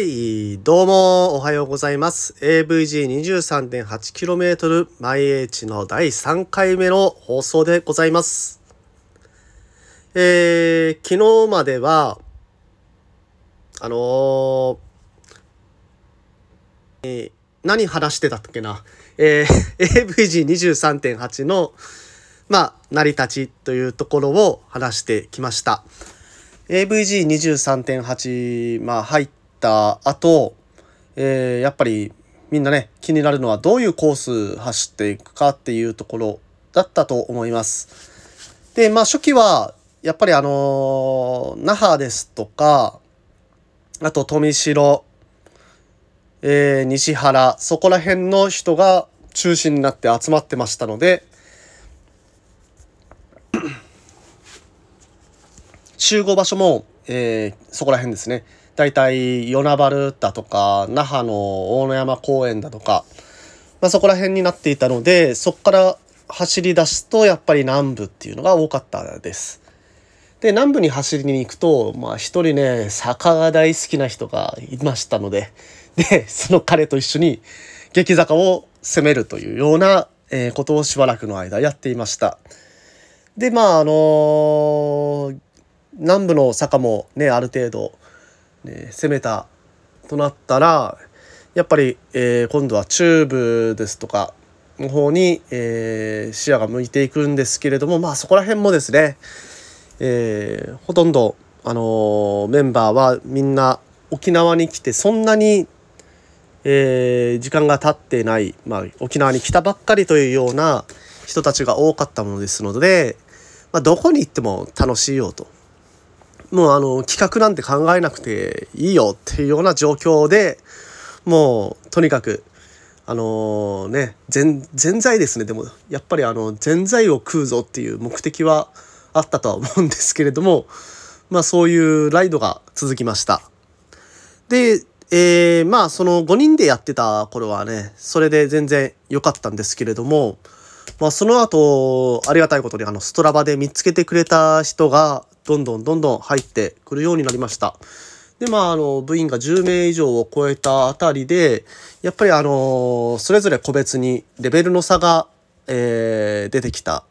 い、どうもおはようございます。AVG23.8km 毎日の第3回目の放送でございます。えー、昨日までは、あのーえー何話してたっけな。えー、AVG23.8 の、まあ、成り立ちというところを話してきました。AVG23.8 まあ入ってた後、えーやっぱりみんなね気になるのはどういうコース走っていくかっていうところだったと思います。でまあ初期はやっぱりあの那覇ですとかあと富城、えー西原そこら辺の人が中心になって集まってましたので集合場所も、えーそこら辺ですねだいたい与那原だとか那覇の大野山公園だとか、まあ、そこら辺になっていたのでそこから走り出すとやっぱり南部っていうのが多かったです。で南部に走りに行くとまあ一人ね坂が大好きな人がいましたのででその彼と一緒に激坂を攻めるというような、えことをしばらくの間やっていました。でまああのー南部の坂もねある程度、ね、攻めたとなったらやっぱり、えー今度は中部ですとかの方に、えー視野が向いていくんですけれどもまあそこら辺もですね、えーほとんど、あのーメンバーはみんな沖縄に来てそんなに、え時間が経ってない、まあ、沖縄に来たばっかりというような人たちが多かったものですので、まあ、どこに行っても楽しいよと。もうあの企画なんて考えなくていいよっていうような状況でもうとにかくあのね全全財ですねでもやっぱりあの全財を食うぞっていう目的はあったとは思うんですけれどもまあそういうライドが続きました。で、えーまあその5人でやってた頃はねそれで全然良かったんですけれどもまあその後ありがたいことにあのストラバで見つけてくれた人がどんどんどんどん入ってくるようになりました。でまああの部員が10名以上を超えたあたりでやっぱりあのそれぞれ個別にレベルの差が、えー出てきた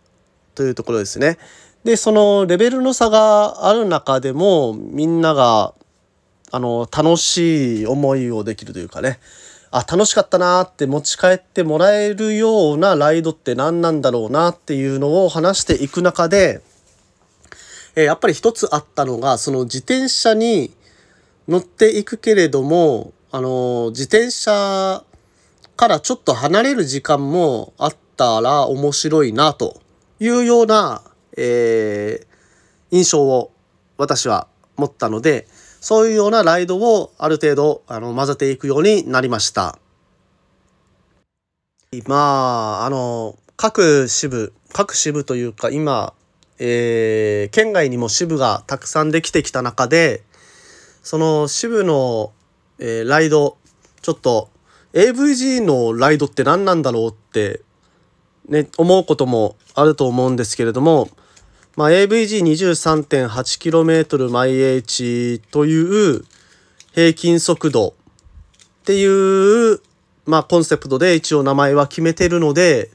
というところですね。でそのレベルの差がある中でもみんながあの楽しい思いをできるというかねあ楽しかったなーって持ち帰ってもらえるようなライドって何なんだろうなっていうのを話していく中で、えやっぱり一つあったのがその自転車に乗っていくけれどもあの自転車からちょっと離れる時間もあったら面白いなというような、えー印象を私は持ったのでそういうようなライドをある程度あの混ぜていくようになりました。まああの各支部各支部というか今、えー県外にも支部がたくさんできてきた中でその支部の、えーライドちょっと AVG のライドって何なんだろうって、ね、思うこともあると思うんですけれども、まあ、AVG23.8kmh という平均速度っていう、まあ、コンセプトで一応名前は決めてるので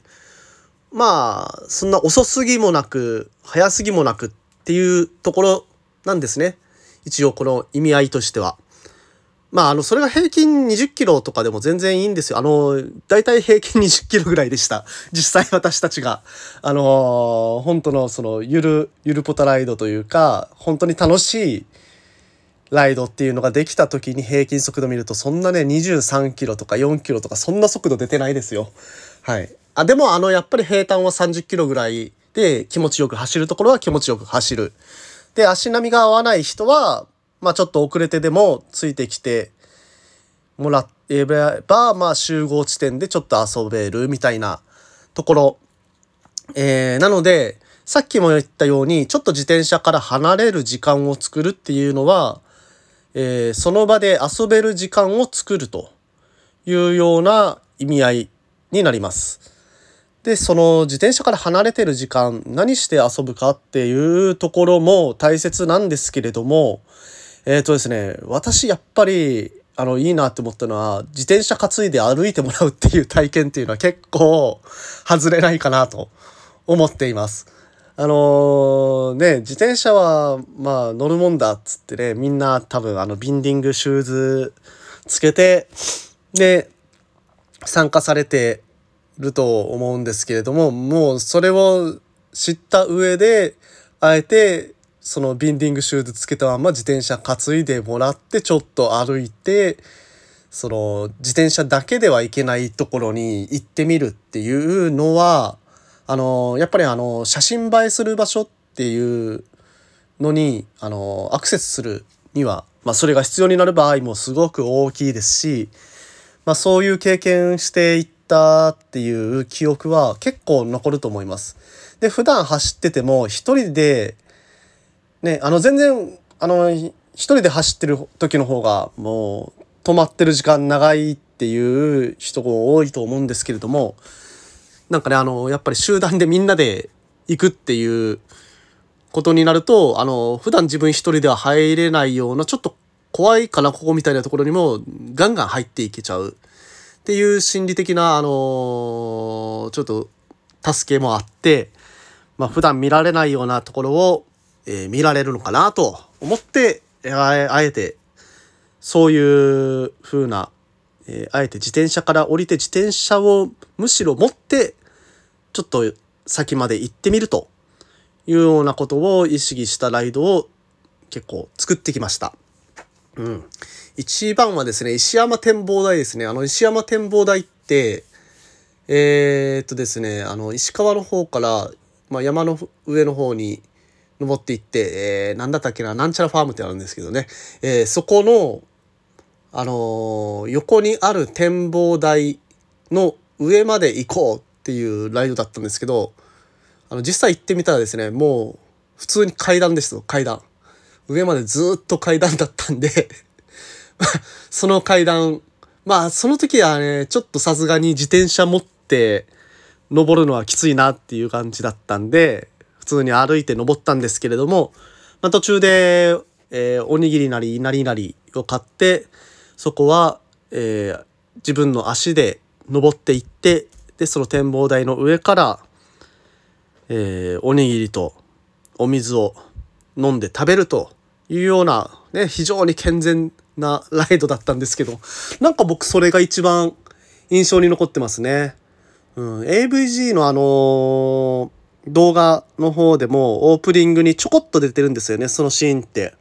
まあそんな遅すぎもなく早すぎもなくっていうところなんですね一応この意味合いとしては。まあ、あの、それが平均20キロとかでも全然いいんですよ。あの、大体平均20キロぐらいでした。実際私たちが、あの本当のその、ゆる、ゆるポタライドというか、本当に楽しいライドっていうのができた時に平均速度見ると、そんなね、23キロとか4キロとか、そんな速度出てないですよ。はい。あ、でも、あの、やっぱり平坦は30キロぐらいで気持ちよく走るところは気持ちよく走る。で、足並みが合わない人は、まあちょっと遅れてでもついてきてもらえば、まあ集合地点でちょっと遊べるみたいなところ。えーなので、さっきも言ったように、ちょっと自転車から離れる時間を作るっていうのは、えーその場で遊べる時間を作るというような意味合いになります。でその自転車から離れてる時間何して遊ぶかっていうところも大切なんですけれどもえっ、とですね私やっぱりあのいいなって思ったのは自転車担いで歩いてもらうっていう体験っていうのは結構外れないかなと思っています。あのー、ね自転車はまあ乗るもんだっつってねみんな多分あのビンディングシューズつけてで参加されてると思うんですけれどももうそれを知った上であえてそのビンディングシューズつけたまま自転車担いでもらってちょっと歩いてその自転車だけでは行けないところに行ってみるっていうのはあのやっぱりあの写真映えする場所っていうのにあのアクセスするには、まあ、それが必要になる場合もすごく大きいですし、まあ、そういう経験していったっていう記憶は結構残ると思います。で普段走ってても一人でね、あの全然あの一人で走ってる時の方がもう止まってる時間長いっていう人が多いと思うんですけれどもなんかねあのやっぱり集団でみんなで行くっていうことになるとあの普段自分一人では入れないようなちょっと怖いかなここみたいなところにもガンガン入っていけちゃう。っていう心理的なあのちょっと助けもあってまあ普段見られないようなところをえー、見られるのかなと思って、えあえてそういう風な、えー、あえて自転車から降りて自転車をむしろ持ってちょっと先まで行ってみるというようなことを意識したライドを結構作ってきました。うん。一番はですね、石山展望台ですね。あの石山展望台って、えー、っとですね、あの石川の方から、まあ、山の上の方に登っていって、えー、何だったっけな、なんちゃらファームってあるんですけどね、えー、そこの、あのー、横にある展望台の上まで行こうっていうライドだったんですけど、あの、実際行ってみたらですね、もう、普通に階段ですよ、階段。上までずっと階段だったんで その階段、まあ、その時はね、ちょっとさすがに自転車持って登るのはきついなっていう感じだったんで、普通に歩いて登ったんですけれども、まあ、途中で、えー、おにぎりなり稲荷なりを買ってそこは、えー、自分の足で登っていってでその展望台の上から、えー、おにぎりとお水を飲んで食べるというような、ね、非常に健全なライドだったんですけどなんか僕それが一番印象に残ってますね。うん、AVG のあのー動画の方でもオープニングにちょこっと出てるんですよねそのシーンって。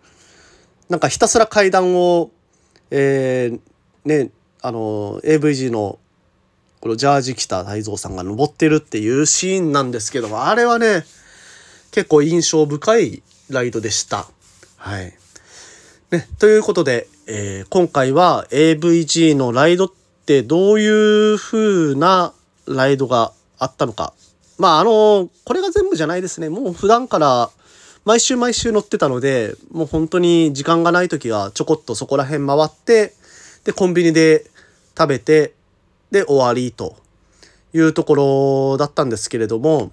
なんかひたすら階段を、えー、ねあの AVG のこのジャージ着た太蔵さんが登ってるっていうシーンなんですけどもあれはね結構印象深いライドでした。はい。ね、ということで、えー、今回は AVG のライドってどういう風なライドがあったのかまああのこれが全部じゃないですね。もう普段から毎週毎週乗ってたのでもう本当に時間がない時はちょこっとそこら辺回ってでコンビニで食べてで終わりというところだったんですけれども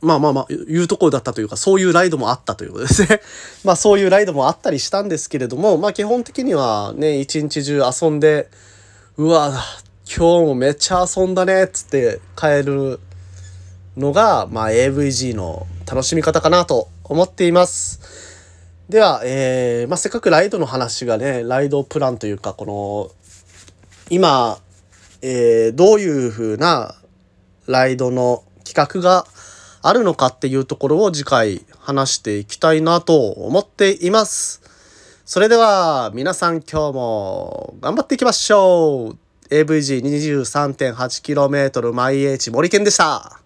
まあまあまあいうところだったというかそういうライドもあったということですね。まあそういうライドもあったりしたんですけれどもまあ基本的にはね一日中遊んでうわ今日もめっちゃ遊んだねっつって帰るのが、まあ、AVG の楽しみ方かなと思っています。では、えーまあ、せっかくライドの話がねライドプランというかこの今、えー、どういう風なライドの企画があるのかっていうところを次回話していきたいなと思っています。それでは皆さん今日も頑張っていきましょう !AVG23.8km 毎日森健でした